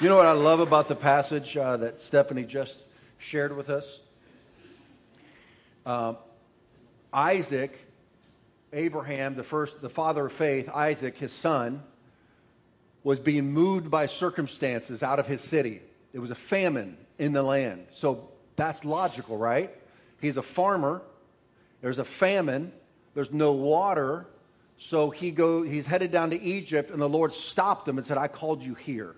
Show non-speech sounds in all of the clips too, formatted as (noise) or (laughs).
You know what I love about the passage uh, that Stephanie just shared with us? Uh, Isaac, Abraham, the first, the father of faith, Isaac, his son, was being moved by circumstances out of his city. It was a famine in the land. So that's logical, right? He's a farmer. There's a famine. There's no water. So he go, he's headed down to Egypt, and the Lord stopped him and said, I called you here.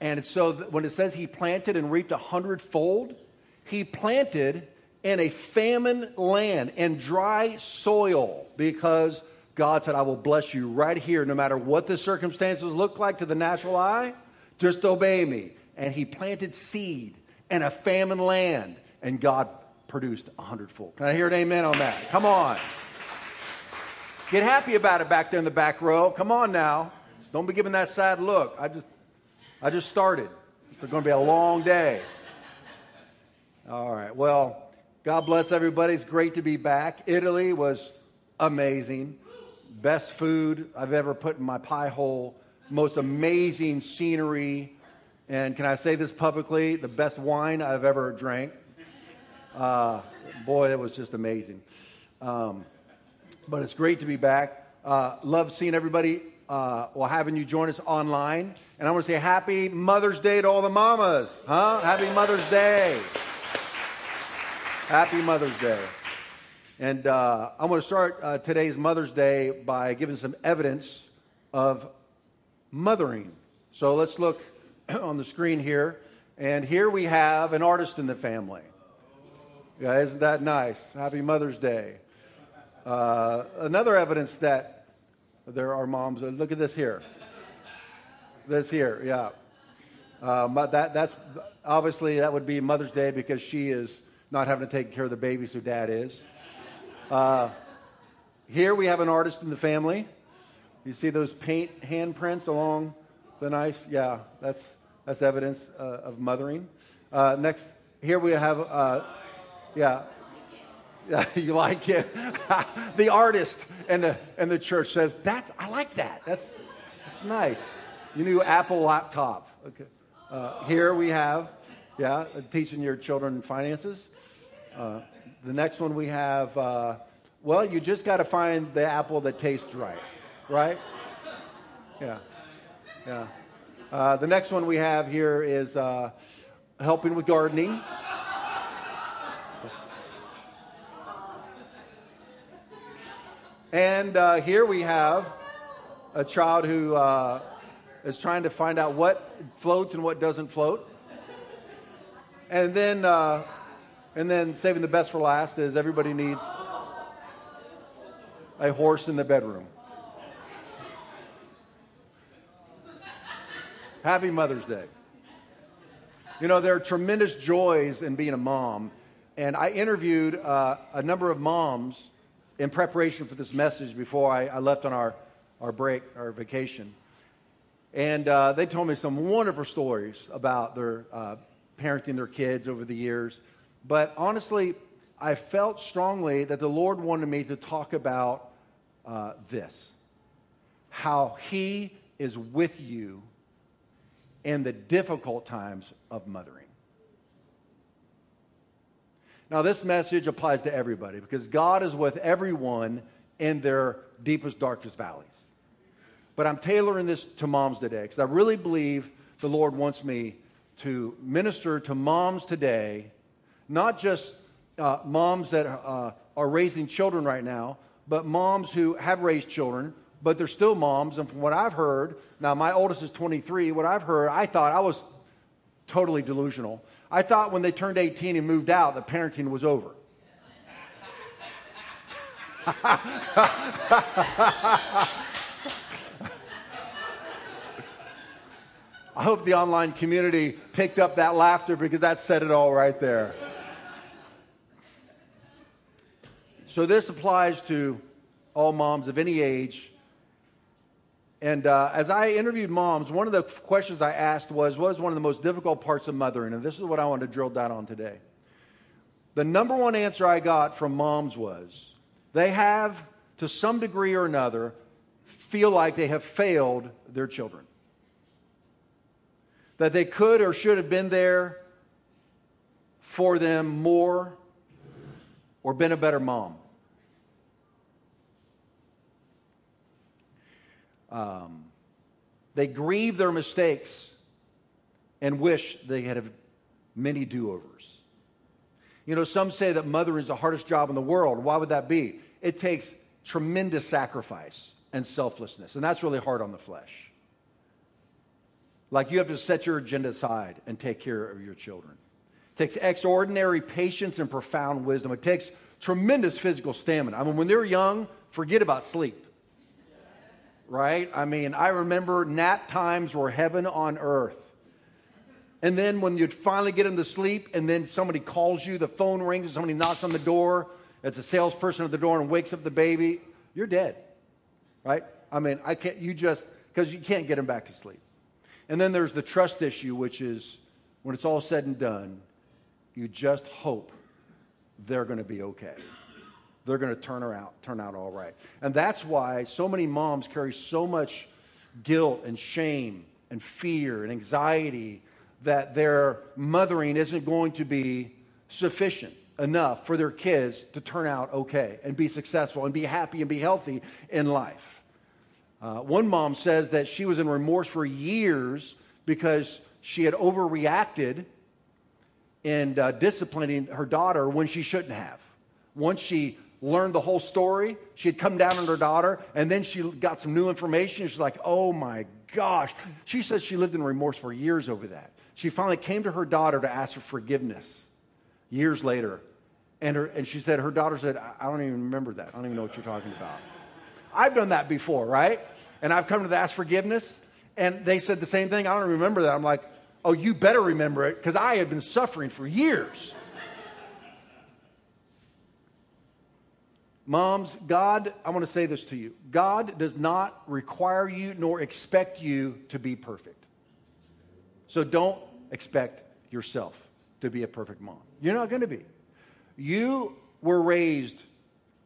And so when it says he planted and reaped a hundredfold, he planted in a famine land and dry soil because God said, I will bless you right here, no matter what the circumstances look like to the natural eye. Just obey me. And he planted seed in a famine land, and God produced a hundredfold. Can I hear an amen on that? Come on. Get happy about it back there in the back row. Come on now. Don't be giving that sad look. I just I just started. It's going to be a long day. All right. Well, God bless everybody. It's great to be back. Italy was amazing. Best food I've ever put in my pie hole. Most amazing scenery. And can I say this publicly? The best wine I've ever drank. Uh, boy, it was just amazing. Um, but it's great to be back. Uh, love seeing everybody uh, having you join us online. And I want to say happy Mother's Day to all the mamas. Huh? Happy Mother's Day. Happy Mother's Day. And uh, I'm going to start uh, today's Mother's Day by giving some evidence of mothering. So let's look (clears throat) on the screen here. And here we have an artist in the family. Yeah, isn't that nice? Happy Mother's Day. Uh, another evidence that there are moms. Look at this here. This here, yeah. Uh, that, that's obviously that would be Mother's Day because she is not having to take care of the baby, so dad is. Uh, here we have an artist in the family. You see those paint handprints along the nice, yeah, that's that's evidence uh, of mothering. Uh, next, here we have, uh, yeah, (laughs) you like it? (laughs) the artist and the, and the church says, that, I like that. That's, that's nice. You new Apple laptop. Okay. Uh, here we have, yeah, teaching your children finances. Uh, the next one we have, uh, well, you just got to find the apple that tastes right, right? Yeah, yeah. Uh, the next one we have here is uh, helping with gardening. And uh, here we have a child who uh, is trying to find out what floats and what doesn't float. And then, uh, and then saving the best for last is everybody needs a horse in the bedroom. Happy Mother's Day. You know, there are tremendous joys in being a mom. And I interviewed uh, a number of moms in preparation for this message before I, I left on our, our break, our vacation. And uh, they told me some wonderful stories about their uh, parenting their kids over the years. But honestly, I felt strongly that the Lord wanted me to talk about uh, this how He is with you in the difficult times of mothering. Now, this message applies to everybody because God is with everyone in their deepest, darkest valleys. But I'm tailoring this to moms today because I really believe the Lord wants me to minister to moms today, not just uh, moms that uh, are raising children right now, but moms who have raised children, but they're still moms. And from what I've heard, now my oldest is 23, what I've heard, I thought I was totally delusional. I thought when they turned 18 and moved out that parenting was over. I hope the online community picked up that laughter because that said it all right there. So, this applies to all moms of any age and uh, as I interviewed moms, one of the questions I asked was, what is one of the most difficult parts of mothering? And this is what I want to drill down on today. The number one answer I got from moms was, they have, to some degree or another, feel like they have failed their children. that they could or should have been there for them more or been a better mom. Um, they grieve their mistakes and wish they had many do overs. You know, some say that mothering is the hardest job in the world. Why would that be? It takes tremendous sacrifice and selflessness, and that's really hard on the flesh. Like you have to set your agenda aside and take care of your children. It takes extraordinary patience and profound wisdom. It takes tremendous physical stamina. I mean, when they're young, forget about sleep. Right? I mean, I remember nap times were heaven on earth. And then when you'd finally get them to sleep, and then somebody calls you, the phone rings, and somebody knocks on the door, it's a salesperson at the door and wakes up the baby, you're dead. Right? I mean, I can't, you just, because you can't get them back to sleep. And then there's the trust issue, which is when it's all said and done, you just hope they're going to be okay. They're going to turn out, turn out all right. And that's why so many moms carry so much guilt and shame and fear and anxiety that their mothering isn't going to be sufficient enough for their kids to turn out okay and be successful and be happy and be healthy in life. Uh, one mom says that she was in remorse for years because she had overreacted in uh, disciplining her daughter when she shouldn't have. Once she learned the whole story, she had come down on her daughter, and then she got some new information. She's like, oh my gosh. She says she lived in remorse for years over that. She finally came to her daughter to ask for forgiveness years later. And, her, and she said, her daughter said, I don't even remember that. I don't even know what you're talking about. I've done that before, right? And I've come to ask forgiveness, and they said the same thing. I don't remember that. I'm like, oh, you better remember it because I have been suffering for years. Moms, God, I want to say this to you God does not require you nor expect you to be perfect. So don't expect yourself to be a perfect mom. You're not going to be. You were raised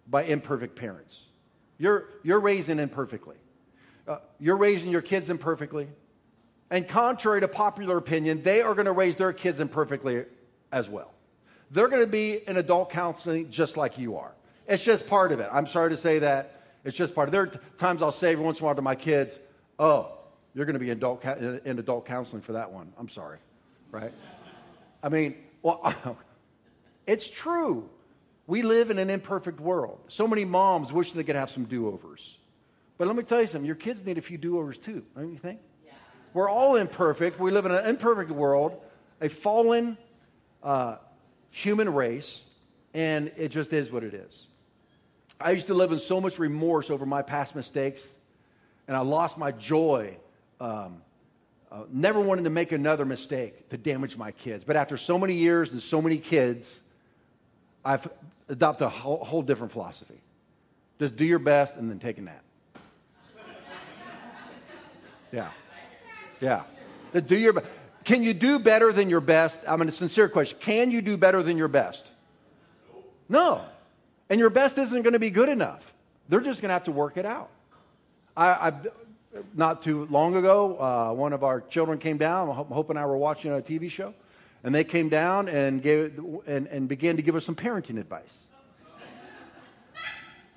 by imperfect parents. You're, you're raising imperfectly. Uh, you're raising your kids imperfectly. And contrary to popular opinion, they are going to raise their kids imperfectly as well. They're going to be in adult counseling just like you are. It's just part of it. I'm sorry to say that. It's just part of it. There are times I'll say every once in a while to my kids, oh, you're going to be in adult, in adult counseling for that one. I'm sorry. Right? I mean, well, (laughs) it's true. We live in an imperfect world. So many moms wish they could have some do overs. But let me tell you something your kids need a few do overs too, don't you think? Yeah. We're all imperfect. We live in an imperfect world, a fallen uh, human race, and it just is what it is. I used to live in so much remorse over my past mistakes, and I lost my joy. Um, uh, never wanted to make another mistake to damage my kids. But after so many years and so many kids, I've adopted a whole, whole different philosophy. Just do your best and then take a nap. (laughs) Yeah. Yeah. Just do your best. Can you do better than your best? I mean, a sincere question. Can you do better than your best? No. And your best isn't going to be good enough. They're just going to have to work it out. I, I not too long ago, uh, one of our children came down. Hope and I were watching a TV show, and they came down and, gave, and, and began to give us some parenting advice.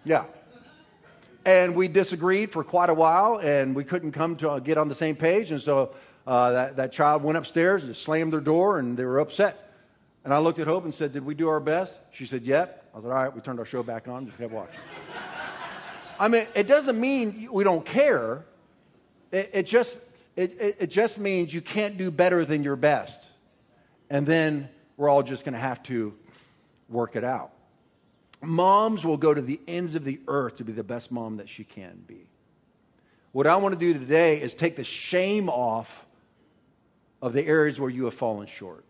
Yeah. And we disagreed for quite a while, and we couldn't come to get on the same page. And so uh, that, that child went upstairs and slammed their door, and they were upset. And I looked at Hope and said, Did we do our best? She said, Yep. I said, All right, we turned our show back on, just kept watching. I mean, it doesn't mean we don't care. It, it just, it, it, it just means you can't do better than your best and then we're all just going to have to work it out. Moms will go to the ends of the earth to be the best mom that she can be. What I want to do today is take the shame off of the areas where you have fallen short.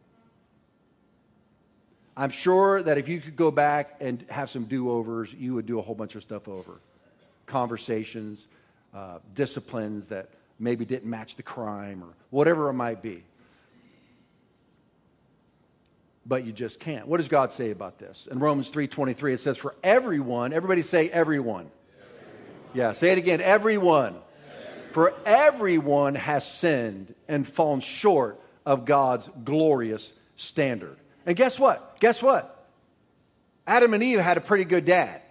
I'm sure that if you could go back and have some do overs, you would do a whole bunch of stuff over. Conversations, uh, disciplines that maybe didn't match the crime or whatever it might be but you just can't. What does God say about this? In Romans 3:23 it says for everyone, everybody say everyone. everyone. Yeah, say it again, everyone. everyone. For everyone has sinned and fallen short of God's glorious standard. And guess what? Guess what? Adam and Eve had a pretty good dad.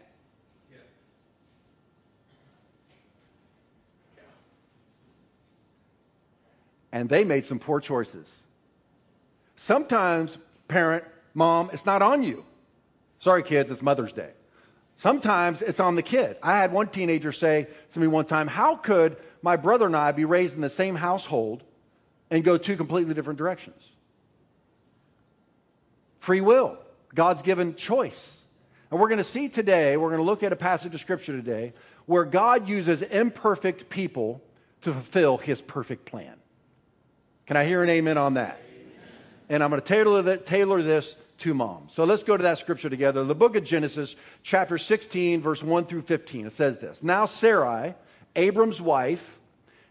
And they made some poor choices. Sometimes, parent, mom, it's not on you. Sorry, kids, it's Mother's Day. Sometimes it's on the kid. I had one teenager say to me one time, How could my brother and I be raised in the same household and go two completely different directions? Free will. God's given choice. And we're going to see today, we're going to look at a passage of Scripture today where God uses imperfect people to fulfill his perfect plan. Can I hear an amen on that? Amen. And I'm going to tailor, tailor this to mom. So let's go to that scripture together. The book of Genesis, chapter 16, verse 1 through 15. It says this Now Sarai, Abram's wife,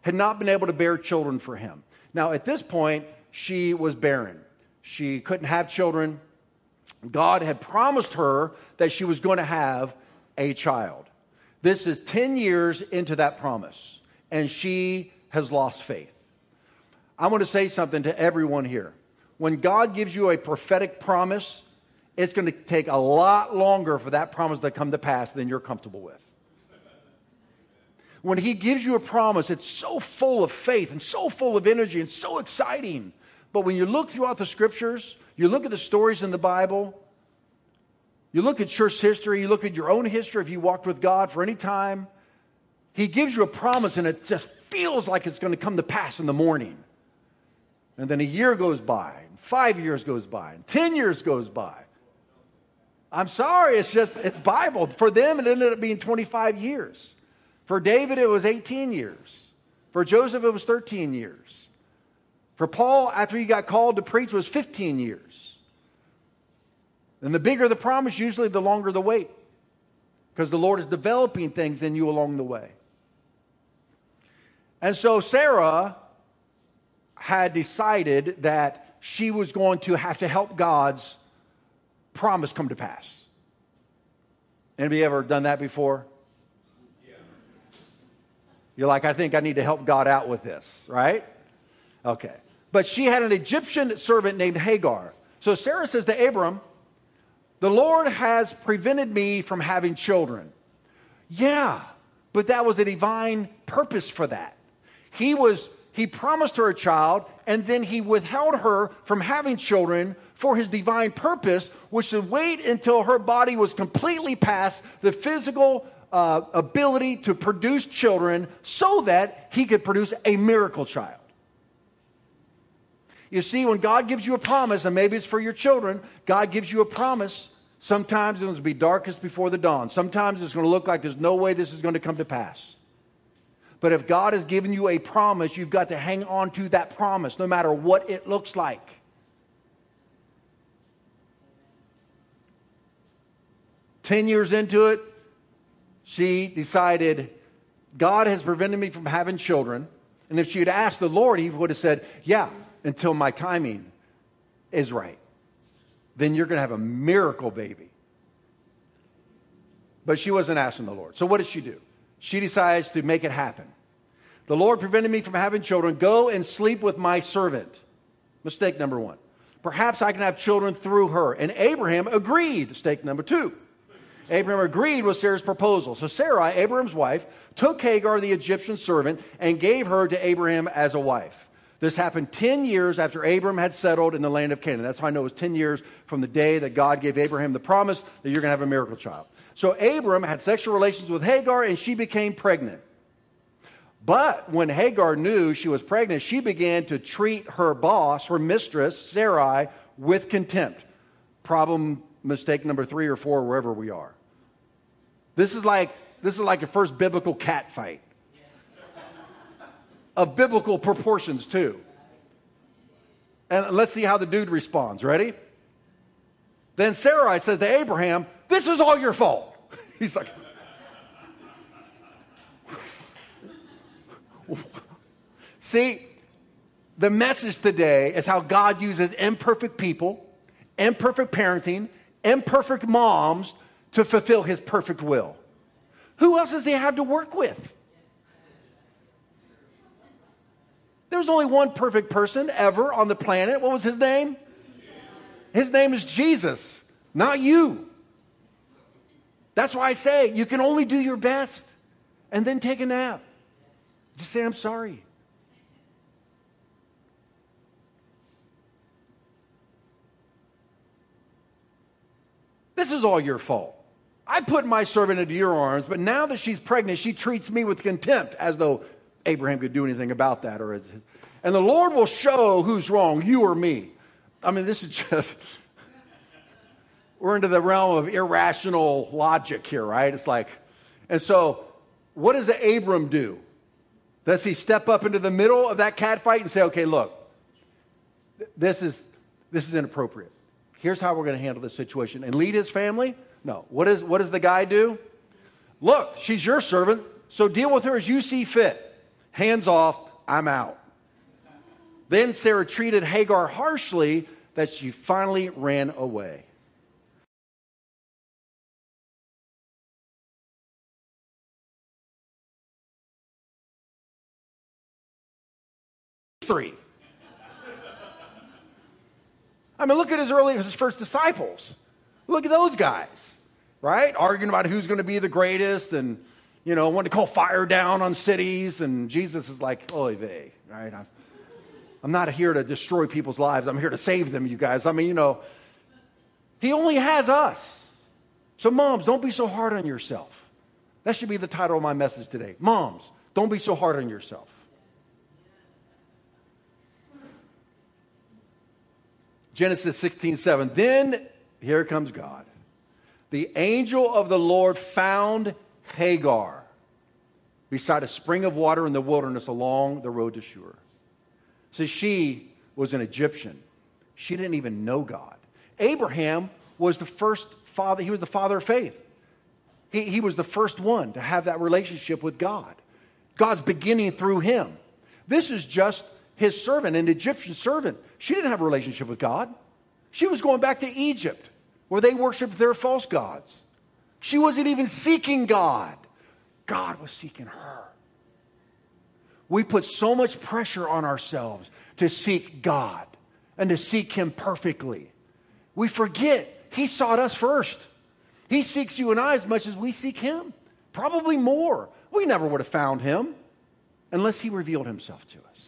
had not been able to bear children for him. Now, at this point, she was barren. She couldn't have children. God had promised her that she was going to have a child. This is 10 years into that promise, and she has lost faith. I want to say something to everyone here. When God gives you a prophetic promise, it's going to take a lot longer for that promise to come to pass than you're comfortable with. When He gives you a promise, it's so full of faith and so full of energy and so exciting. But when you look throughout the scriptures, you look at the stories in the Bible, you look at church history, you look at your own history if you walked with God for any time, He gives you a promise and it just feels like it's going to come to pass in the morning. And then a year goes by, and five years goes by, and 10 years goes by. I'm sorry, it's just, it's Bible. For them, it ended up being 25 years. For David, it was 18 years. For Joseph, it was 13 years. For Paul, after he got called to preach, was 15 years. And the bigger the promise, usually the longer the wait. Because the Lord is developing things in you along the way. And so Sarah had decided that she was going to have to help God's promise come to pass. Anybody ever done that before? You're like, I think I need to help God out with this, right? Okay. But she had an Egyptian servant named Hagar. So Sarah says to Abram, The Lord has prevented me from having children. Yeah, but that was a divine purpose for that. He was he promised her a child and then he withheld her from having children for his divine purpose, which would wait until her body was completely past the physical uh, ability to produce children so that he could produce a miracle child. You see, when God gives you a promise, and maybe it's for your children, God gives you a promise. Sometimes to be darkest before the dawn. Sometimes it's going to look like there's no way this is going to come to pass. But if God has given you a promise, you've got to hang on to that promise, no matter what it looks like. Ten years into it, she decided, God has prevented me from having children. And if she had asked the Lord, he would have said, Yeah, until my timing is right. Then you're going to have a miracle baby. But she wasn't asking the Lord. So what does she do? She decides to make it happen. The Lord prevented me from having children. Go and sleep with my servant. Mistake number one. Perhaps I can have children through her. And Abraham agreed. Mistake number two. Abraham agreed with Sarah's proposal. So Sarah, Abraham's wife, took Hagar, the Egyptian servant, and gave her to Abraham as a wife. This happened 10 years after Abram had settled in the land of Canaan. That's how I know it was 10 years from the day that God gave Abraham the promise that you're going to have a miracle child. So Abram had sexual relations with Hagar and she became pregnant. But when Hagar knew she was pregnant, she began to treat her boss, her mistress, Sarai, with contempt. Problem mistake number three or four, wherever we are. This is like this is like a first biblical cat fight of biblical proportions, too. And let's see how the dude responds. Ready? Then Sarai says to Abraham, This is all your fault. (laughs) He's like, See, the message today is how God uses imperfect people, imperfect parenting, imperfect moms to fulfill his perfect will. Who else does he have to work with? There's only one perfect person ever on the planet. What was his name? His name is Jesus, not you. That's why I say you can only do your best and then take a nap. Just say, I'm sorry. This is all your fault. I put my servant into your arms, but now that she's pregnant, she treats me with contempt as though Abraham could do anything about that. Or, and the Lord will show who's wrong, you or me. I mean, this is just, we're into the realm of irrational logic here, right? It's like, and so what does Abram do? Does he step up into the middle of that cat fight and say, okay, look, this is, this is inappropriate here's how we're going to handle this situation and lead his family? No. What, is, what does the guy do? Look, she's your servant, so deal with her as you see fit. Hands off, I'm out. Then Sarah treated Hagar harshly that she finally ran away. Three. I mean, look at his early, his first disciples. Look at those guys, right? Arguing about who's going to be the greatest and, you know, wanting to call fire down on cities. And Jesus is like, oy vey, right? I'm, I'm not here to destroy people's lives. I'm here to save them, you guys. I mean, you know, he only has us. So, moms, don't be so hard on yourself. That should be the title of my message today. Moms, don't be so hard on yourself. Genesis 16, 7. Then, here comes God. The angel of the Lord found Hagar beside a spring of water in the wilderness along the road to Shur. So she was an Egyptian. She didn't even know God. Abraham was the first father, he was the father of faith. He, he was the first one to have that relationship with God. God's beginning through him. This is just his servant, an Egyptian servant. She didn't have a relationship with God. She was going back to Egypt where they worshiped their false gods. She wasn't even seeking God, God was seeking her. We put so much pressure on ourselves to seek God and to seek Him perfectly. We forget He sought us first. He seeks you and I as much as we seek Him, probably more. We never would have found Him unless He revealed Himself to us.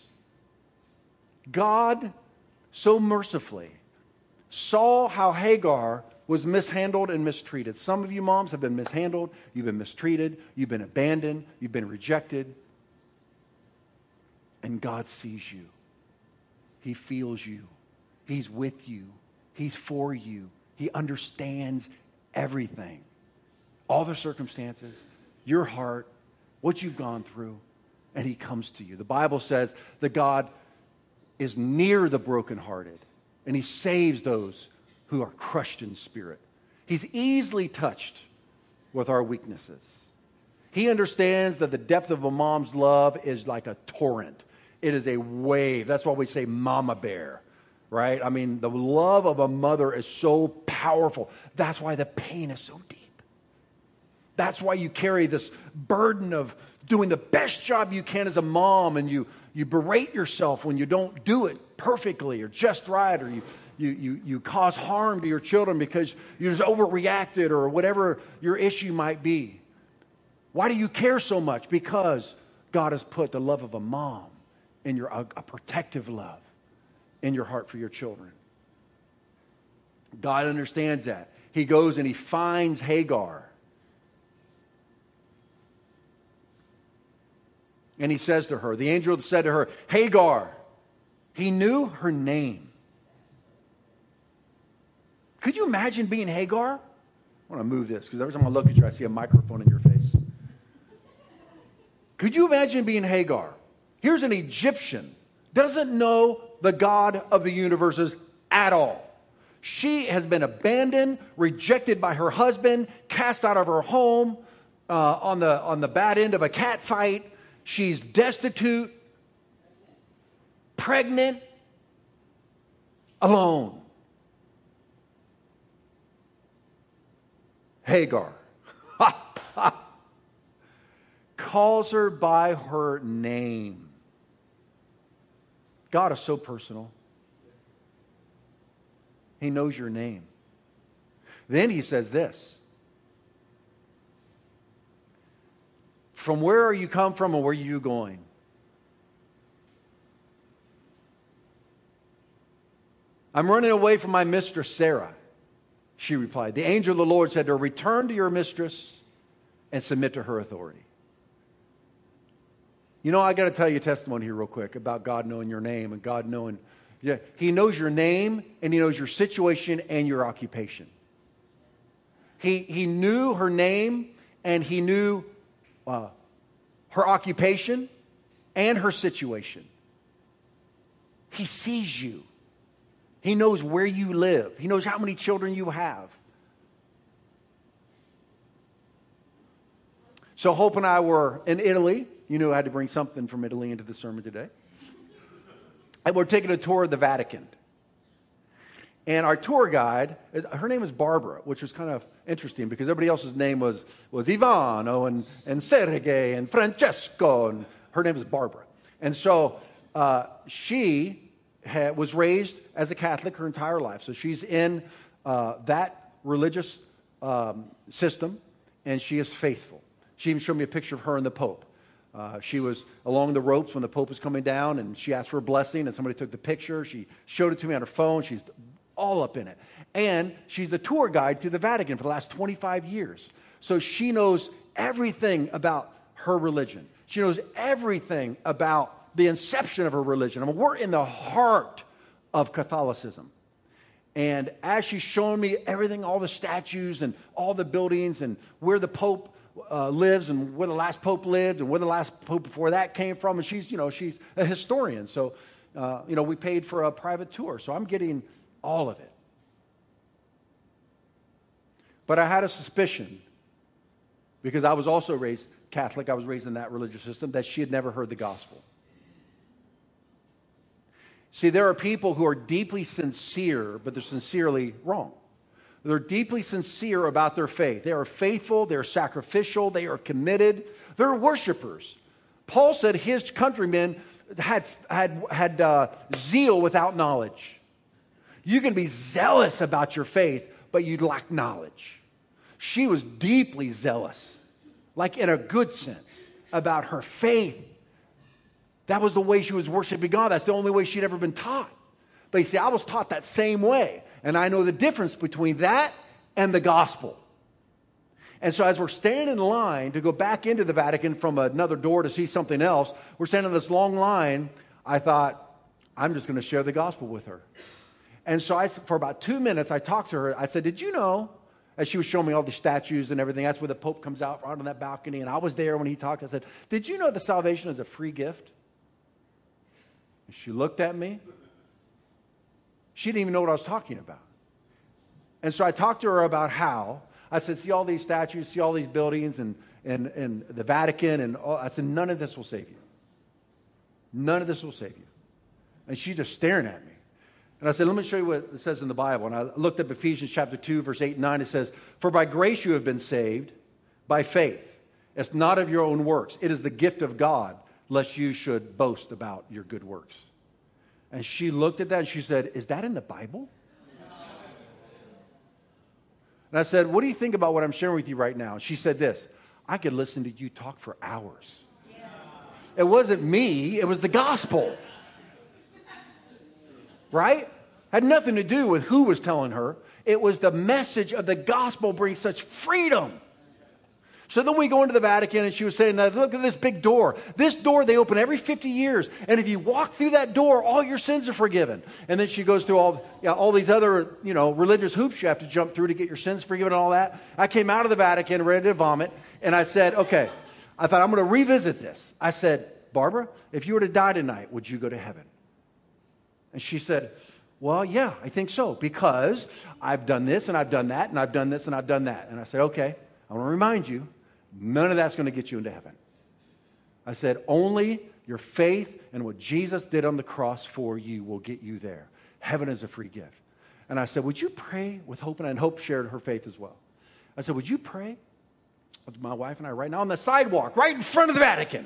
God so mercifully saw how Hagar was mishandled and mistreated. Some of you moms have been mishandled, you've been mistreated, you've been abandoned, you've been rejected. And God sees you. He feels you. He's with you. He's for you. He understands everything. All the circumstances, your heart, what you've gone through, and he comes to you. The Bible says that God is near the brokenhearted, and he saves those who are crushed in spirit. He's easily touched with our weaknesses. He understands that the depth of a mom's love is like a torrent. It is a wave. That's why we say mama bear, right? I mean, the love of a mother is so powerful. That's why the pain is so deep. That's why you carry this burden of doing the best job you can as a mom and you you berate yourself when you don't do it perfectly or just right, or you, you, you, you cause harm to your children because you just overreacted or whatever your issue might be. Why do you care so much? Because God has put the love of a mom in your, a, a protective love in your heart for your children. God understands that. He goes and he finds Hagar And he says to her, the angel said to her, Hagar. He knew her name. Could you imagine being Hagar? I want to move this because every time I look at you, I see a microphone in your face. Could you imagine being Hagar? Here's an Egyptian, doesn't know the God of the universes at all. She has been abandoned, rejected by her husband, cast out of her home uh, on, the, on the bad end of a cat fight. She's destitute, pregnant, alone. Hagar (laughs) calls her by her name. God is so personal. He knows your name. Then he says this From where are you come from and where are you going? I'm running away from my mistress, Sarah. She replied. The angel of the Lord said to her, Return to your mistress and submit to her authority. You know, I got to tell you a testimony here, real quick, about God knowing your name and God knowing. Yeah, he knows your name and He knows your situation and your occupation. He, he knew her name and He knew uh, her occupation and her situation. He sees you. He knows where you live. He knows how many children you have. So Hope and I were in Italy. You knew I had to bring something from Italy into the sermon today. And we're taking a tour of the Vatican. And our tour guide, her name is Barbara, which was kind of interesting because everybody else's name was, was Ivano and, and Sergei and Francesco, and her name is Barbara. And so uh, she had, was raised as a Catholic her entire life. So she's in uh, that religious um, system, and she is faithful. She even showed me a picture of her and the Pope. Uh, she was along the ropes when the Pope was coming down, and she asked for a blessing, and somebody took the picture. She showed it to me on her phone. She's all up in it. And she's the tour guide to the Vatican for the last 25 years. So she knows everything about her religion. She knows everything about the inception of her religion. I mean, we're in the heart of Catholicism. And as she's showing me everything, all the statues and all the buildings and where the Pope uh, lives and where the last Pope lived and where the last Pope before that came from, and she's, you know, she's a historian. So, uh, you know, we paid for a private tour. So I'm getting all of it. But I had a suspicion because I was also raised Catholic, I was raised in that religious system, that she had never heard the gospel. See, there are people who are deeply sincere, but they're sincerely wrong. They're deeply sincere about their faith. They are faithful, they're sacrificial, they are committed, they're worshipers. Paul said his countrymen had, had, had uh, zeal without knowledge. You can be zealous about your faith, but you lack knowledge. She was deeply zealous, like in a good sense, about her faith that was the way she was worshiping God. That's the only way she'd ever been taught. But you see, I was taught that same way. And I know the difference between that and the gospel. And so, as we're standing in line to go back into the Vatican from another door to see something else, we're standing in this long line. I thought, I'm just going to share the gospel with her. And so, I, for about two minutes, I talked to her. I said, Did you know? As she was showing me all the statues and everything, that's where the Pope comes out out on that balcony. And I was there when he talked. I said, Did you know the salvation is a free gift? She looked at me. She didn't even know what I was talking about. And so I talked to her about how. I said, see all these statues, see all these buildings and, and, and the Vatican. And all. I said, none of this will save you. None of this will save you. And she's just staring at me. And I said, let me show you what it says in the Bible. And I looked up Ephesians chapter 2, verse 8 and 9. It says, For by grace you have been saved by faith. It's not of your own works. It is the gift of God, lest you should boast about your good works. And she looked at that and she said, Is that in the Bible? And I said, What do you think about what I'm sharing with you right now? She said this I could listen to you talk for hours. Yes. It wasn't me, it was the gospel. Right? Had nothing to do with who was telling her. It was the message of the gospel brings such freedom. So then we go into the Vatican, and she was saying, Look at this big door. This door they open every 50 years. And if you walk through that door, all your sins are forgiven. And then she goes through all, yeah, all these other you know, religious hoops you have to jump through to get your sins forgiven and all that. I came out of the Vatican ready to vomit, and I said, Okay, I thought I'm going to revisit this. I said, Barbara, if you were to die tonight, would you go to heaven? And she said, well, yeah, I think so, because I've done this and I've done that and I've done this and I've done that. And I said, okay, I want to remind you None of that's going to get you into heaven. I said, only your faith and what Jesus did on the cross for you will get you there. Heaven is a free gift. And I said, Would you pray with Hope? And Hope shared her faith as well. I said, Would you pray with my wife and I right now on the sidewalk, right in front of the Vatican?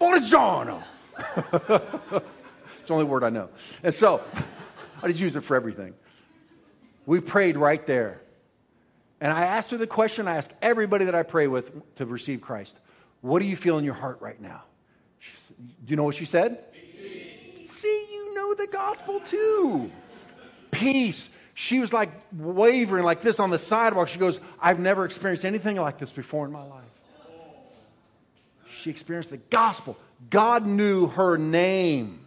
Buongiorno. it's the only word I know. And so, I just use it for everything. We prayed right there. And I asked her the question I ask everybody that I pray with to receive Christ What do you feel in your heart right now? Said, do you know what she said? Peace. See, you know the gospel too. Peace. She was like wavering like this on the sidewalk. She goes, I've never experienced anything like this before in my life. She experienced the gospel. God knew her name.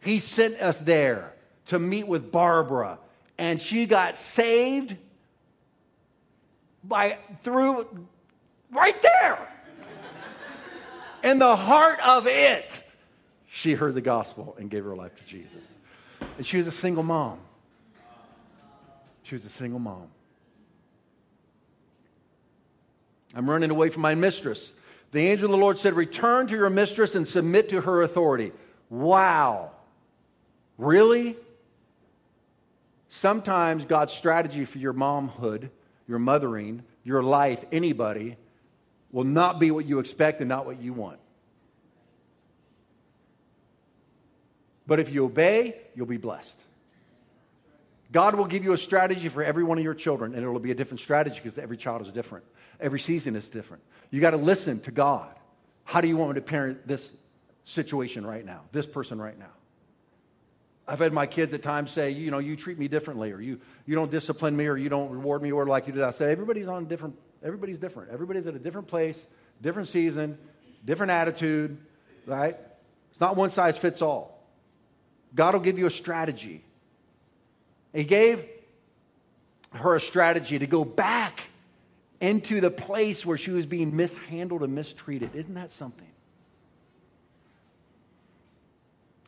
He sent us there to meet with Barbara, and she got saved by through right there. In the heart of it, she heard the gospel and gave her life to Jesus. And she was a single mom. She was a single mom. I'm running away from my mistress. The angel of the Lord said, Return to your mistress and submit to her authority. Wow. Really? Sometimes God's strategy for your momhood, your mothering, your life, anybody, will not be what you expect and not what you want. But if you obey, you'll be blessed. God will give you a strategy for every one of your children, and it'll be a different strategy because every child is different. Every season is different. You got to listen to God. How do you want me to parent this situation right now, this person right now? I've had my kids at times say, you know, you treat me differently, or you, you don't discipline me, or you don't reward me, or like you did. I say, everybody's on different, everybody's different. Everybody's at a different place, different season, different attitude, right? It's not one size fits all. God will give you a strategy. He gave her a strategy to go back into the place where she was being mishandled and mistreated. Isn't that something?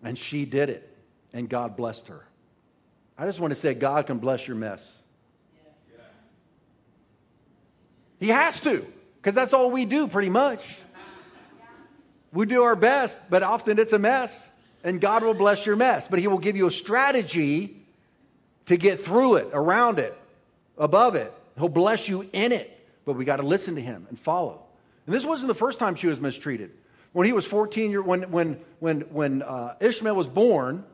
And she did it, and God blessed her. I just want to say, God can bless your mess. He has to, because that's all we do pretty much. We do our best, but often it's a mess, and God will bless your mess. But He will give you a strategy to get through it, around it, above it. He'll bless you in it but we got to listen to him and follow. And this wasn't the first time she was mistreated. When he was 14 years, when, when, when, when uh, Ishmael was born,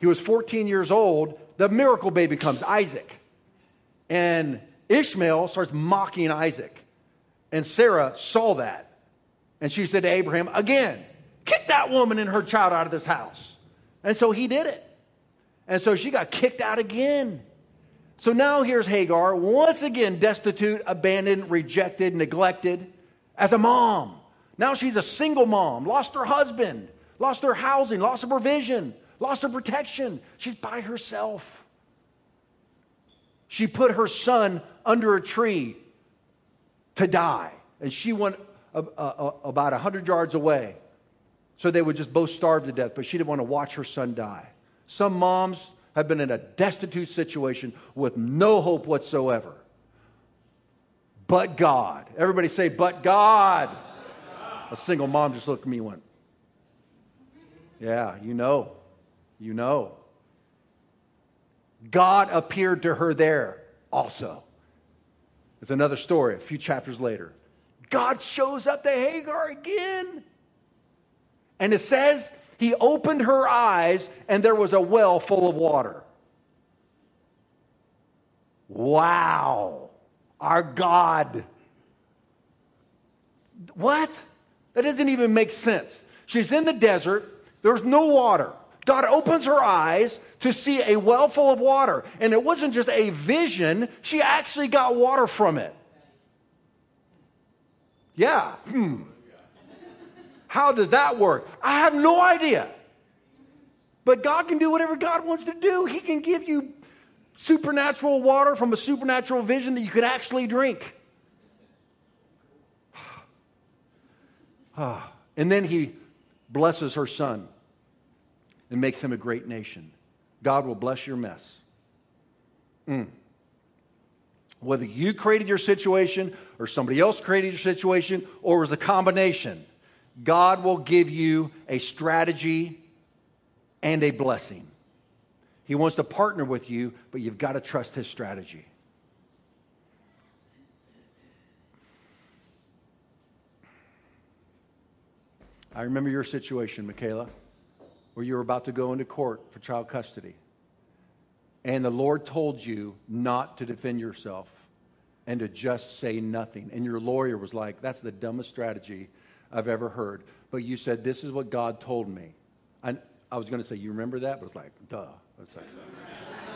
he was 14 years old, the miracle baby comes, Isaac. And Ishmael starts mocking Isaac. And Sarah saw that. And she said to Abraham, again, kick that woman and her child out of this house. And so he did it. And so she got kicked out again. So now here's Hagar, once again destitute, abandoned, rejected, neglected as a mom. Now she's a single mom, lost her husband, lost her housing, lost her provision, lost her protection. She's by herself. She put her son under a tree to die, and she went uh, uh, about 100 yards away so they would just both starve to death, but she didn't want to watch her son die. Some moms have been in a destitute situation with no hope whatsoever. But God. Everybody say, but God. A single mom just looked at me and went, Yeah, you know. You know. God appeared to her there also. It's another story, a few chapters later. God shows up to Hagar again. And it says he opened her eyes, and there was a well full of water. Wow. Our God. What? That doesn't even make sense. She's in the desert, there's no water. God opens her eyes to see a well full of water. And it wasn't just a vision, she actually got water from it. Yeah. Hmm. How does that work? I have no idea. But God can do whatever God wants to do. He can give you supernatural water from a supernatural vision that you can actually drink. (sighs) and then he blesses her son and makes him a great nation. God will bless your mess. Mm. Whether you created your situation or somebody else created your situation or it was a combination, God will give you a strategy and a blessing. He wants to partner with you, but you've got to trust his strategy. I remember your situation, Michaela, where you were about to go into court for child custody. And the Lord told you not to defend yourself and to just say nothing. And your lawyer was like, That's the dumbest strategy I've ever heard. But you said, This is what God told me. And I was going to say, You remember that? But it's like, Duh. It's like,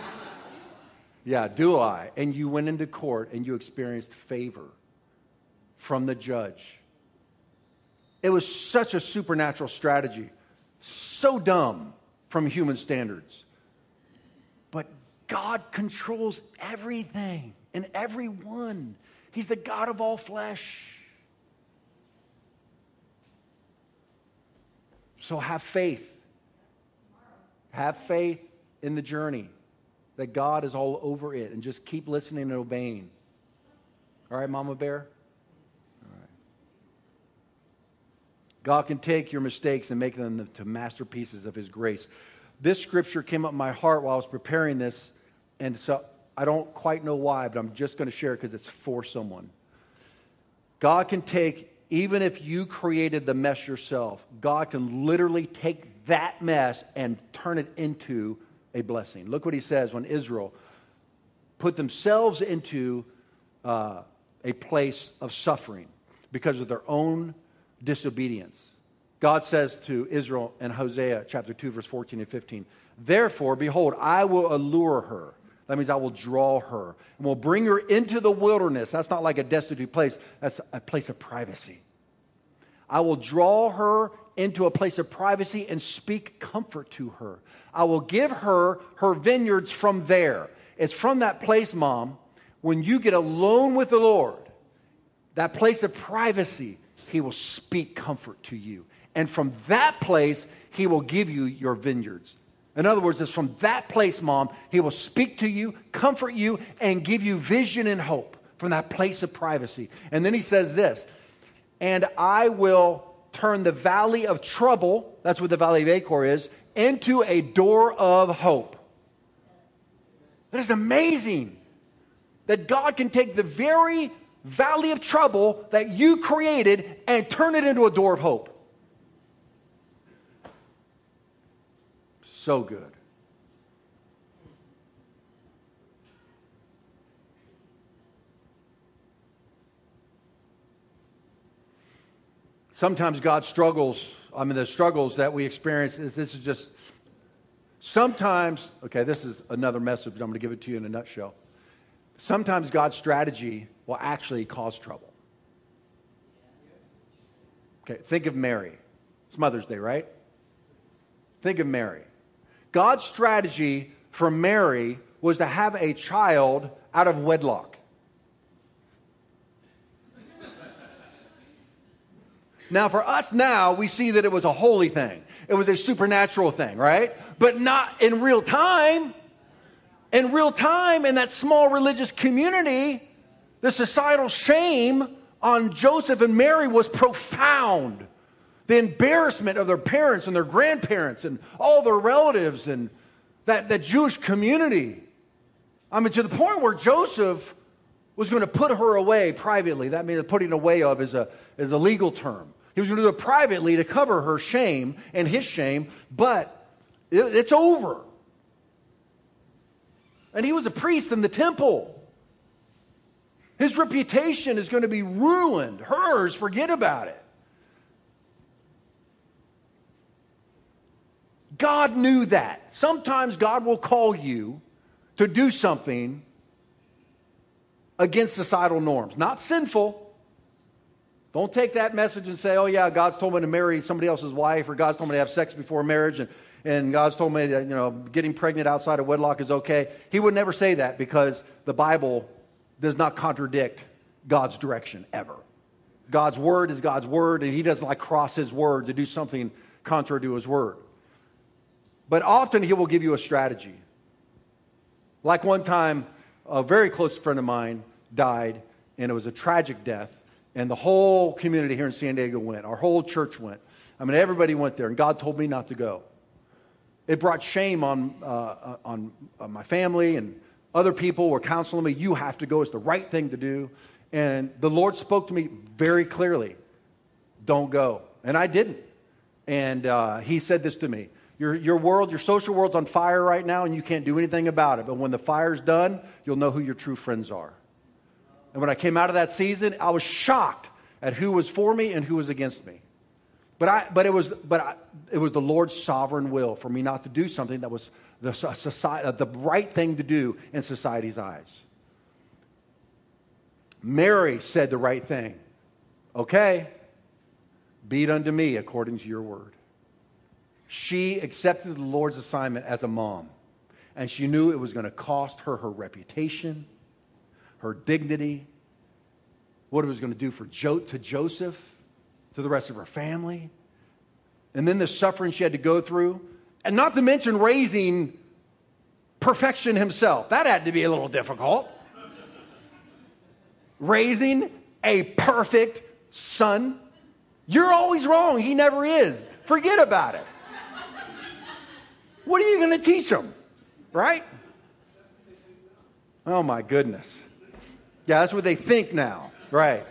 (laughs) yeah, do I? And you went into court and you experienced favor from the judge. It was such a supernatural strategy, so dumb from human standards. But God controls everything and everyone. He's the God of all flesh. So have faith. Have faith in the journey that God is all over it and just keep listening and obeying. All right, Mama Bear? All right. God can take your mistakes and make them to masterpieces of His grace. This scripture came up in my heart while I was preparing this, and so I don't quite know why, but I'm just going to share it because it's for someone. God can take, even if you created the mess yourself, God can literally take that mess and turn it into a blessing. Look what he says when Israel put themselves into uh, a place of suffering because of their own disobedience. God says to Israel in Hosea chapter 2, verse 14 and 15, Therefore, behold, I will allure her. That means I will draw her and will bring her into the wilderness. That's not like a destitute place, that's a place of privacy. I will draw her into a place of privacy and speak comfort to her. I will give her her vineyards from there. It's from that place, Mom, when you get alone with the Lord, that place of privacy, He will speak comfort to you. And from that place, He will give you your vineyards. In other words, it's from that place, Mom, He will speak to you, comfort you, and give you vision and hope from that place of privacy. And then He says this, and I will turn the valley of trouble, that's what the valley of Achor is, into a door of hope. That is amazing that God can take the very valley of trouble that you created and turn it into a door of hope. So good. Sometimes God struggles. I mean, the struggles that we experience is this is just sometimes, okay, this is another message, I'm going to give it to you in a nutshell. Sometimes God's strategy will actually cause trouble. Okay, think of Mary. It's Mother's Day, right? Think of Mary. God's strategy for Mary was to have a child out of wedlock. Now, for us now, we see that it was a holy thing. It was a supernatural thing, right? But not in real time. In real time, in that small religious community, the societal shame on Joseph and Mary was profound. The embarrassment of their parents and their grandparents and all their relatives and that, that Jewish community. I mean, to the point where Joseph was going to put her away privately. That means putting away of is a, is a legal term. He was going to do it privately to cover her shame and his shame, but it, it's over. And he was a priest in the temple. His reputation is going to be ruined. Hers, forget about it. God knew that. Sometimes God will call you to do something against societal norms. Not sinful, don't take that message and say, oh, yeah, God's told me to marry somebody else's wife, or God's told me to have sex before marriage, and, and God's told me that, you know, getting pregnant outside of wedlock is okay. He would never say that because the Bible does not contradict God's direction ever. God's word is God's word, and He doesn't like cross His word to do something contrary to His word. But often He will give you a strategy. Like one time, a very close friend of mine died, and it was a tragic death. And the whole community here in San Diego went. Our whole church went. I mean, everybody went there, and God told me not to go. It brought shame on, uh, uh on, on my family, and other people were counseling me. You have to go. It's the right thing to do. And the Lord spoke to me very clearly don't go. And I didn't. And uh, he said this to me your, your world, your social world's on fire right now, and you can't do anything about it. But when the fire's done, you'll know who your true friends are. And when I came out of that season, I was shocked at who was for me and who was against me. But, I, but, it, was, but I, it was the Lord's sovereign will for me not to do something that was the, society, uh, the right thing to do in society's eyes. Mary said the right thing. Okay, be it unto me according to your word. She accepted the Lord's assignment as a mom, and she knew it was going to cost her her reputation, her dignity, what it was going to do for jo- to Joseph, to the rest of her family, and then the suffering she had to go through, and not to mention raising perfection himself. That had to be a little difficult. raising a perfect son. You're always wrong. He never is. Forget about it. What are you going to teach them? Right? Oh my goodness. Yeah, that's what they think now. Right.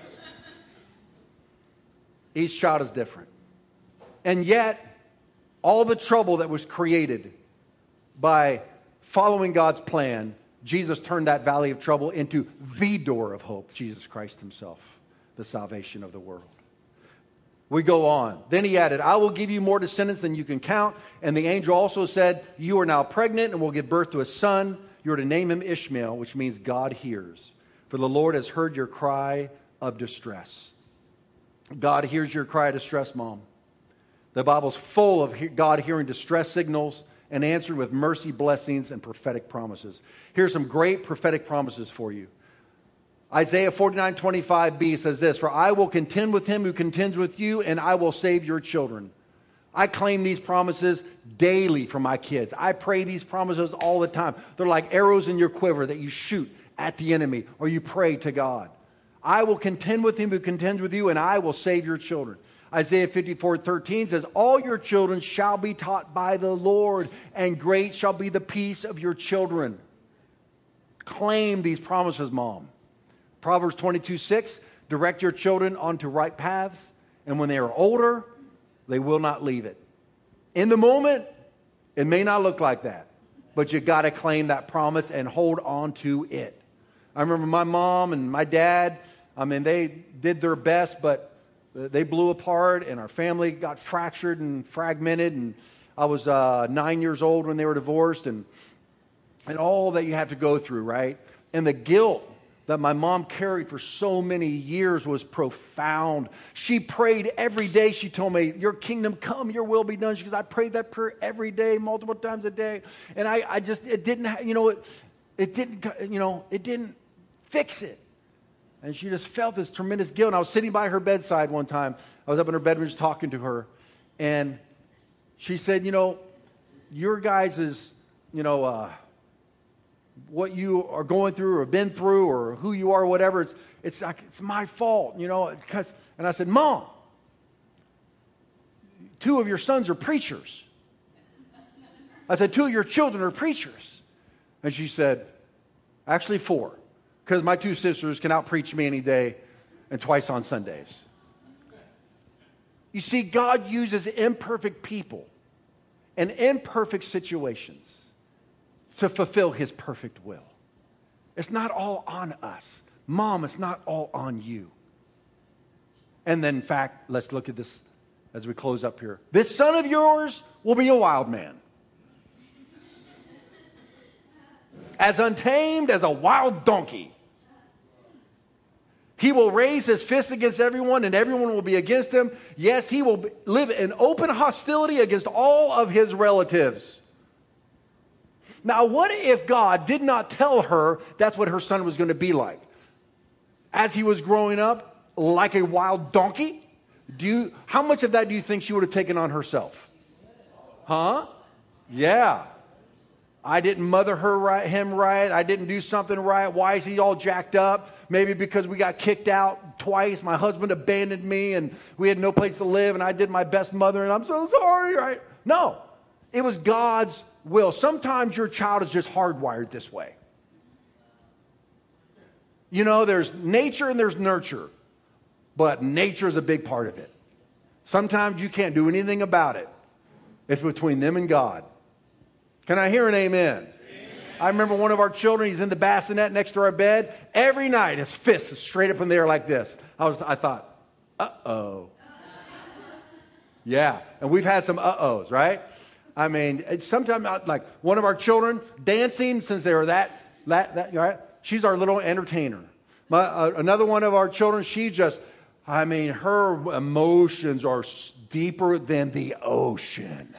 Each child is different. And yet, all the trouble that was created by following God's plan, Jesus turned that valley of trouble into the door of hope, Jesus Christ Himself, the salvation of the world. We go on. Then he added, I will give you more descendants than you can count. And the angel also said, You are now pregnant and will give birth to a son. You are to name him Ishmael, which means God hears. For the Lord has heard your cry of distress. God hears your cry of distress, Mom. The Bible's full of God hearing distress signals and answered with mercy, blessings, and prophetic promises. Here's some great prophetic promises for you. Isaiah 49 25b says this For I will contend with him who contends with you, and I will save your children. I claim these promises daily for my kids. I pray these promises all the time. They're like arrows in your quiver that you shoot at the enemy or you pray to God. I will contend with him who contends with you, and I will save your children. Isaiah 54 13 says, All your children shall be taught by the Lord, and great shall be the peace of your children. Claim these promises, mom. Proverbs 22 6 direct your children onto right paths, and when they are older, they will not leave it. In the moment, it may not look like that, but you got to claim that promise and hold on to it. I remember my mom and my dad, I mean, they did their best, but they blew apart, and our family got fractured and fragmented. And I was uh, nine years old when they were divorced, and, and all that you have to go through, right? And the guilt that my mom carried for so many years was profound. She prayed every day. She told me, Your kingdom come, your will be done. She goes, I prayed that prayer every day, multiple times a day. And I, I just, it didn't, you know, it, it didn't, you know, it didn't fix it. And she just felt this tremendous guilt. And I was sitting by her bedside one time. I was up in her bedroom just talking to her. And she said, You know, your guys' is, you know, uh, what you are going through or been through or who you are, whatever, it's, it's like, it's my fault, you know. Because, and I said, Mom, two of your sons are preachers. I said, two of your children are preachers. And she said, actually four, because my two sisters can outpreach me any day and twice on Sundays. You see, God uses imperfect people and imperfect situations to fulfill his perfect will. It's not all on us. Mom, it's not all on you. And then, in fact, let's look at this as we close up here. This son of yours will be a wild man. As untamed as a wild donkey. He will raise his fist against everyone, and everyone will be against him. Yes, he will live in open hostility against all of his relatives. Now, what if God did not tell her that's what her son was going to be like? As he was growing up, like a wild donkey? Do you, how much of that do you think she would have taken on herself? Huh? Yeah. I didn't mother her right, him right. I didn't do something right. Why is he all jacked up? Maybe because we got kicked out twice. My husband abandoned me and we had no place to live and I did my best mother and I'm so sorry, right? No. It was God's will. Sometimes your child is just hardwired this way. You know, there's nature and there's nurture, but nature is a big part of it. Sometimes you can't do anything about it. It's between them and God. Can I hear an amen? amen? I remember one of our children, he's in the bassinet next to our bed. Every night, his fist is straight up in the air like this. I, was, I thought, uh oh. yeah, and we've had some uh ohs, right? I mean, sometimes, like one of our children dancing since they were that, that, that right? She's our little entertainer. My, uh, another one of our children, she just, I mean, her emotions are deeper than the ocean.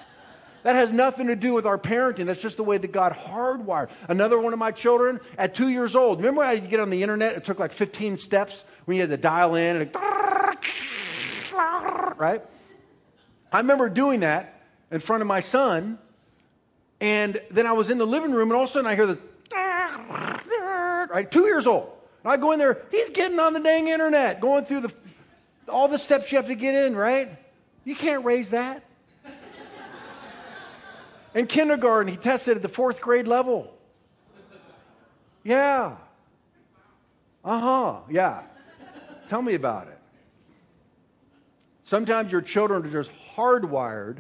That has nothing to do with our parenting. That's just the way that God hardwired. Another one of my children, at two years old, remember how you get on the internet? It took like 15 steps when you had to dial in and (laughs) right? I remember doing that in front of my son, and then I was in the living room, and all of a sudden I hear this, (laughs) right? Two years old. And I go in there, he's getting on the dang internet, going through the all the steps you have to get in, right? You can't raise that. In kindergarten, he tested at the fourth grade level. Yeah. Uh huh. Yeah. Tell me about it. Sometimes your children are just hardwired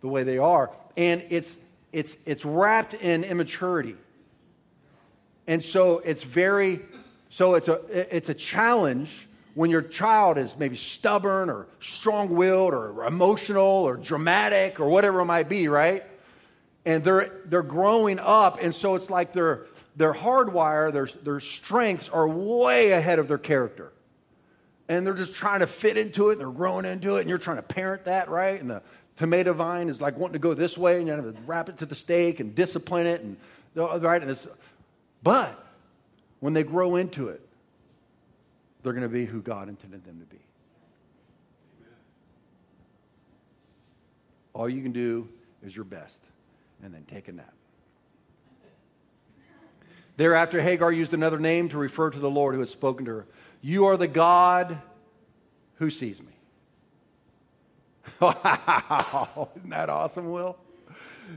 the way they are, and it's, it's, it's wrapped in immaturity. And so it's very, so it's a, it's a challenge when your child is maybe stubborn or strong willed or emotional or dramatic or whatever it might be, right? And they're, they're growing up, and so it's like their, their hardwire, their, their strengths are way ahead of their character. And they're just trying to fit into it, and they're growing into it, and you're trying to parent that, right? And the tomato vine is like wanting to go this way, and you have to wrap it to the stake and discipline it, and right? And it's, but when they grow into it, they're going to be who God intended them to be. All you can do is your best and then take a nap. Thereafter, Hagar used another name to refer to the Lord who had spoken to her. You are the God who sees me. (laughs) Wow, isn't that awesome, Will?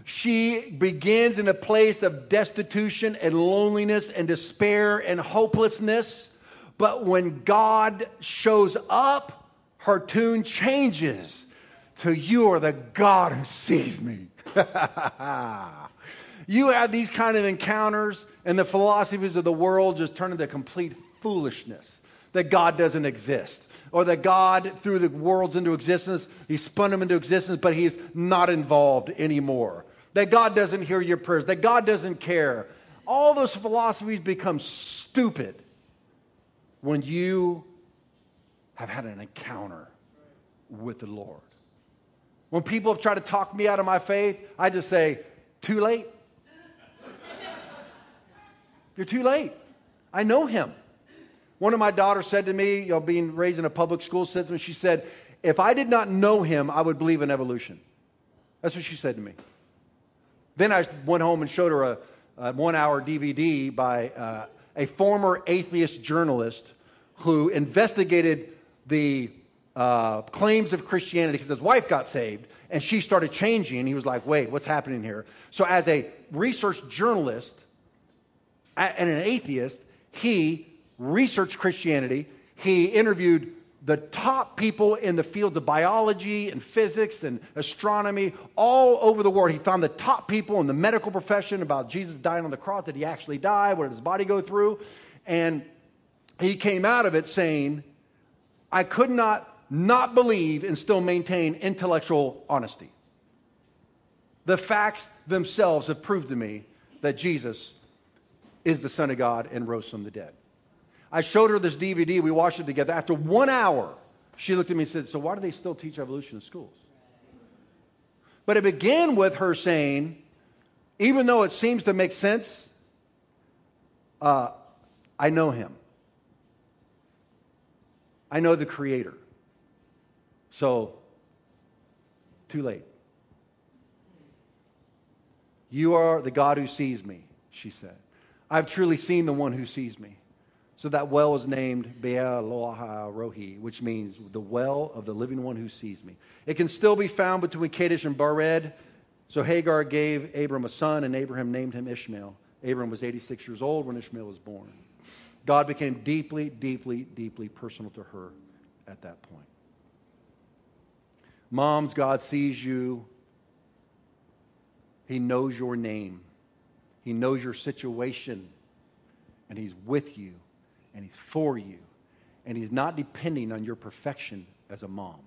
She begins in a place of destitution and loneliness and despair and hopelessness. But when God shows up, her tune changes to You are the God who sees me. (laughs) you have these kind of encounters, and the philosophies of the world just turn into complete foolishness that God doesn't exist. Or that God threw the worlds into existence, He spun them into existence, but He's not involved anymore. That God doesn't hear your prayers, that God doesn't care. All those philosophies become stupid when you have had an encounter with the Lord. When people tried to talk me out of my faith, I just say, too late. (laughs) You're too late. I know him. One of my daughters said to me, you know, being raised in a public school system, she said, if I did not know him, I would believe in evolution. That's what she said to me. Then I went home and showed her a, a one hour DVD by uh, a former atheist journalist who investigated the uh, claims of Christianity because his wife got saved and she started changing. And he was like, wait, what's happening here? So, as a research journalist and an atheist, he researched Christianity. He interviewed the top people in the fields of biology and physics and astronomy all over the world. He found the top people in the medical profession about Jesus dying on the cross. Did he actually die? What did his body go through? And he came out of it saying, I could not not believe and still maintain intellectual honesty. The facts themselves have proved to me that Jesus is the Son of God and rose from the dead. I showed her this DVD. We watched it together. After one hour, she looked at me and said, So, why do they still teach evolution in schools? But it began with her saying, even though it seems to make sense, uh, I know him. I know the Creator. So, too late. You are the God who sees me, she said. I've truly seen the one who sees me. So that well was named Be'er Rohi, which means the well of the living one who sees me. It can still be found between Kadesh and Bered. So Hagar gave Abram a son, and Abraham named him Ishmael. Abram was 86 years old when Ishmael was born. God became deeply, deeply, deeply personal to her at that point. Moms, God sees you. He knows your name. He knows your situation. And He's with you. And He's for you. And He's not depending on your perfection as a mom.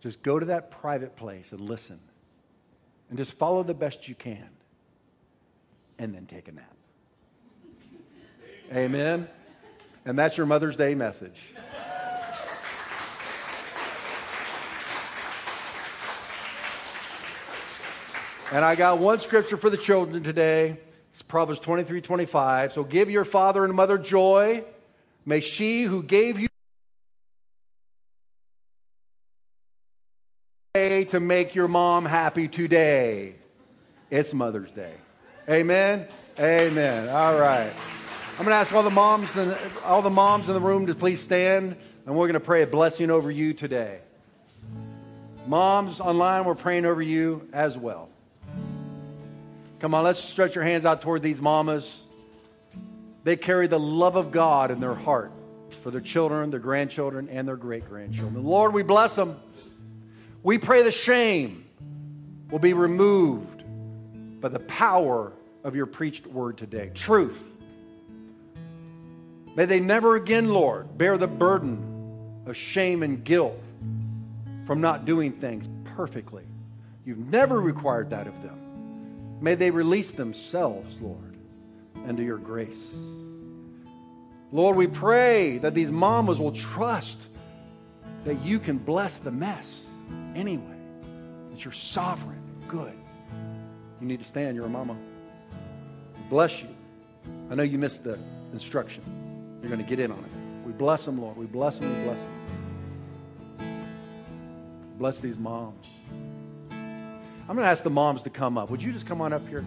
Just go to that private place and listen. And just follow the best you can. And then take a nap. Amen. And that's your Mother's Day message. And I got one scripture for the children today. It's Proverbs 23 25. So give your father and mother joy. May she who gave you to make your mom happy today. It's Mother's Day. Amen. Amen. All right. I'm going to ask all the moms and all the moms in the room to please stand, and we're going to pray a blessing over you today. Moms online, we're praying over you as well. Come on, let's stretch your hands out toward these mamas. They carry the love of God in their heart for their children, their grandchildren, and their great grandchildren. Lord, we bless them. We pray the shame will be removed by the power of your preached word today. Truth. May they never again, Lord, bear the burden of shame and guilt from not doing things perfectly. You've never required that of them. May they release themselves, Lord, into your grace. Lord, we pray that these mamas will trust that you can bless the mess anyway, that you're sovereign, good. You need to stand. You're a mama. Bless you. I know you missed the instruction. You're going to get in on it. We bless them, Lord. We bless them. We bless them. Bless these moms. I'm going to ask the moms to come up. Would you just come on up here?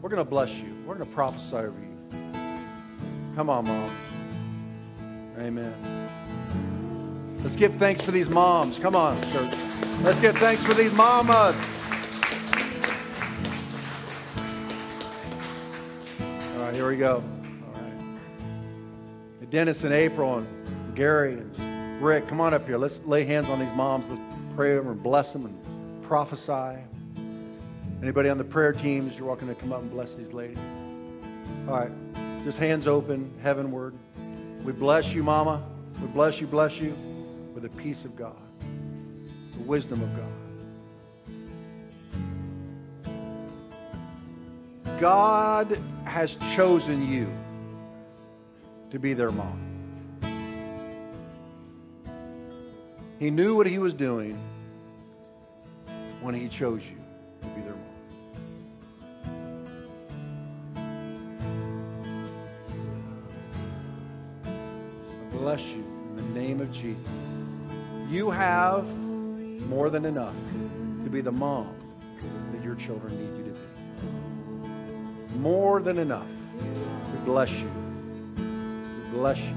We're going to bless you. We're going to prophesy over you. Come on, moms. Amen. Let's give thanks for these moms. Come on, church. Let's give thanks for these mamas. All right, here we go. All right. Dennis and April and Gary and Rick, come on up here. Let's lay hands on these moms. Let's pray over and bless them and prophesy. Anybody on the prayer teams, you're welcome to come up and bless these ladies. All right. Just hands open, heavenward. We bless you, Mama. We bless you, bless you with the peace of God, the wisdom of God. God has chosen you to be their mom. He knew what he was doing when he chose you to be their bless you in the name of Jesus. You have more than enough to be the mom that your children need you to be. More than enough. We bless you. We bless you.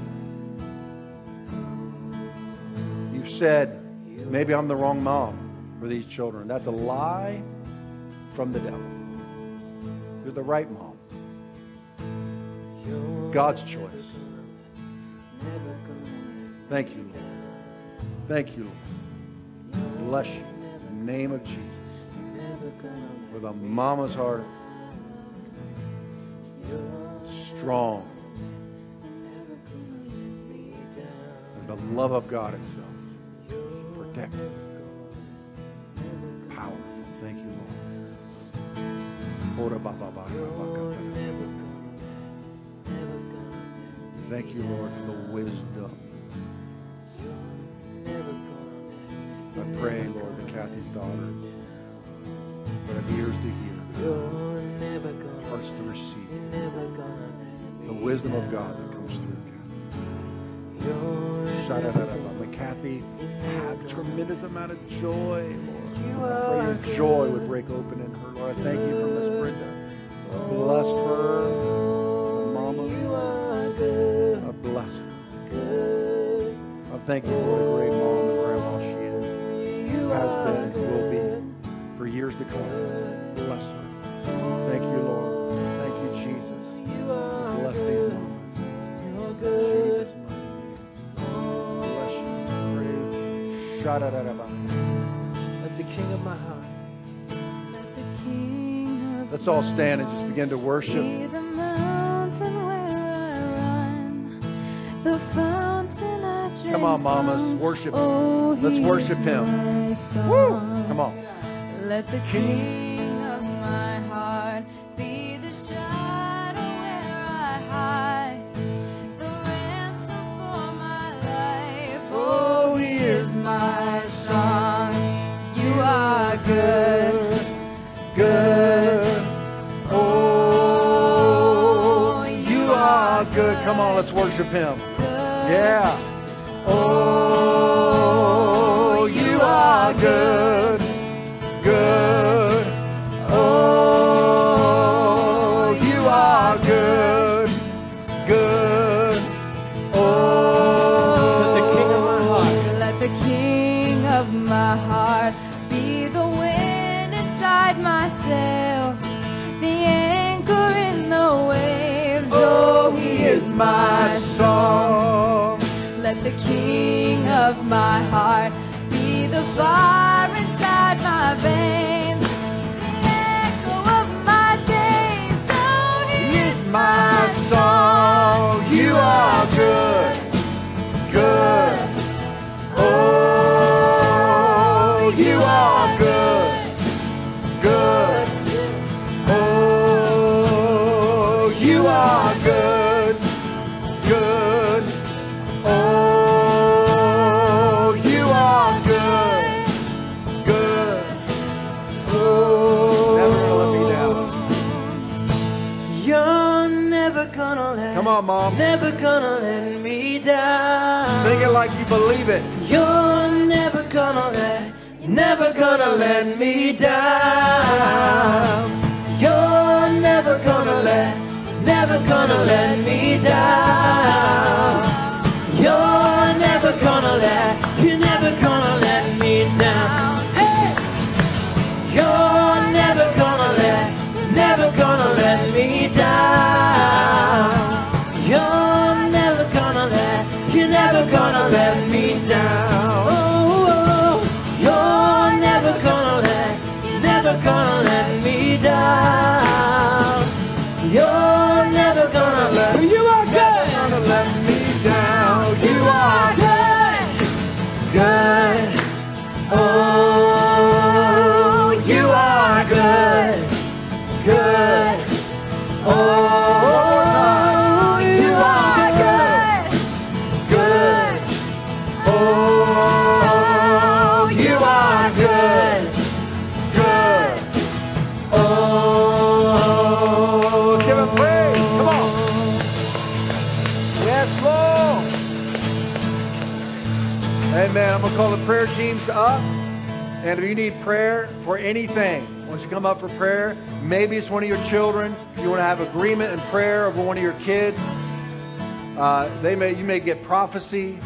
You've said, maybe I'm the wrong mom for these children. That's a lie from the devil. You're the right mom. God's choice. Thank you, Lord. Thank you, Lord. Bless you in the name of Jesus. With a mama's heart, strong. With the love of God itself. Protected. Powerful. Thank you, Lord. Thank you, Lord, for the wisdom. I pray, Lord, that Kathy's daughter would have ears to hear, hearts to receive the wisdom of God that comes through Kathy. May Kathy have a tremendous amount of joy, Lord. I pray your joy would break open in her, Lord. I thank you for Miss Brenda. Bless her, thank you for the great mom and grandma she is, has been, and will be for years to come. Bless her. Thank you, Lord. Thank you, Jesus. Bless these moms. Jesus' mighty name. Bless you. Praise. Let the King of my heart. Let the King of Let's all stand and just begin to be worship. On, mamas, worship. Oh, Let's worship him. Woo! Come on. Let the King my song. Let the King of my heart be the fire inside my veins, the echo of my days. Oh, He is My song, you are good, good. Come on, Mom. Never gonna let me down. Sing it like you believe it. You're never gonna let, never gonna let me down. You're never gonna let, never gonna let me down. You're never gonna let, And if you need prayer for anything, once you come up for prayer. Maybe it's one of your children. You want to have agreement and prayer over one of your kids. Uh, they may, you may get prophecy.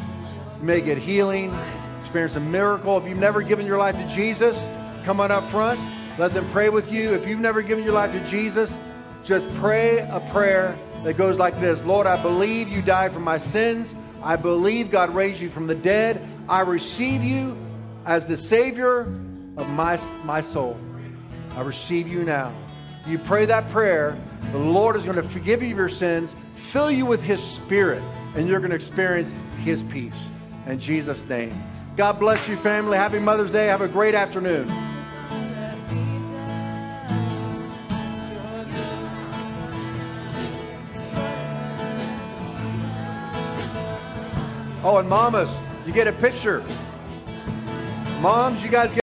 You may get healing, experience a miracle. If you've never given your life to Jesus, come on up front. Let them pray with you. If you've never given your life to Jesus, just pray a prayer that goes like this Lord, I believe you died for my sins. I believe God raised you from the dead. I receive you as the Savior of my, my soul. I receive you now. You pray that prayer, the Lord is going to forgive you your sins, fill you with His Spirit, and you're going to experience His peace. In Jesus' name. God bless you, family. Happy Mother's Day. Have a great afternoon. Oh, and mamas, you get a picture. Moms, you guys get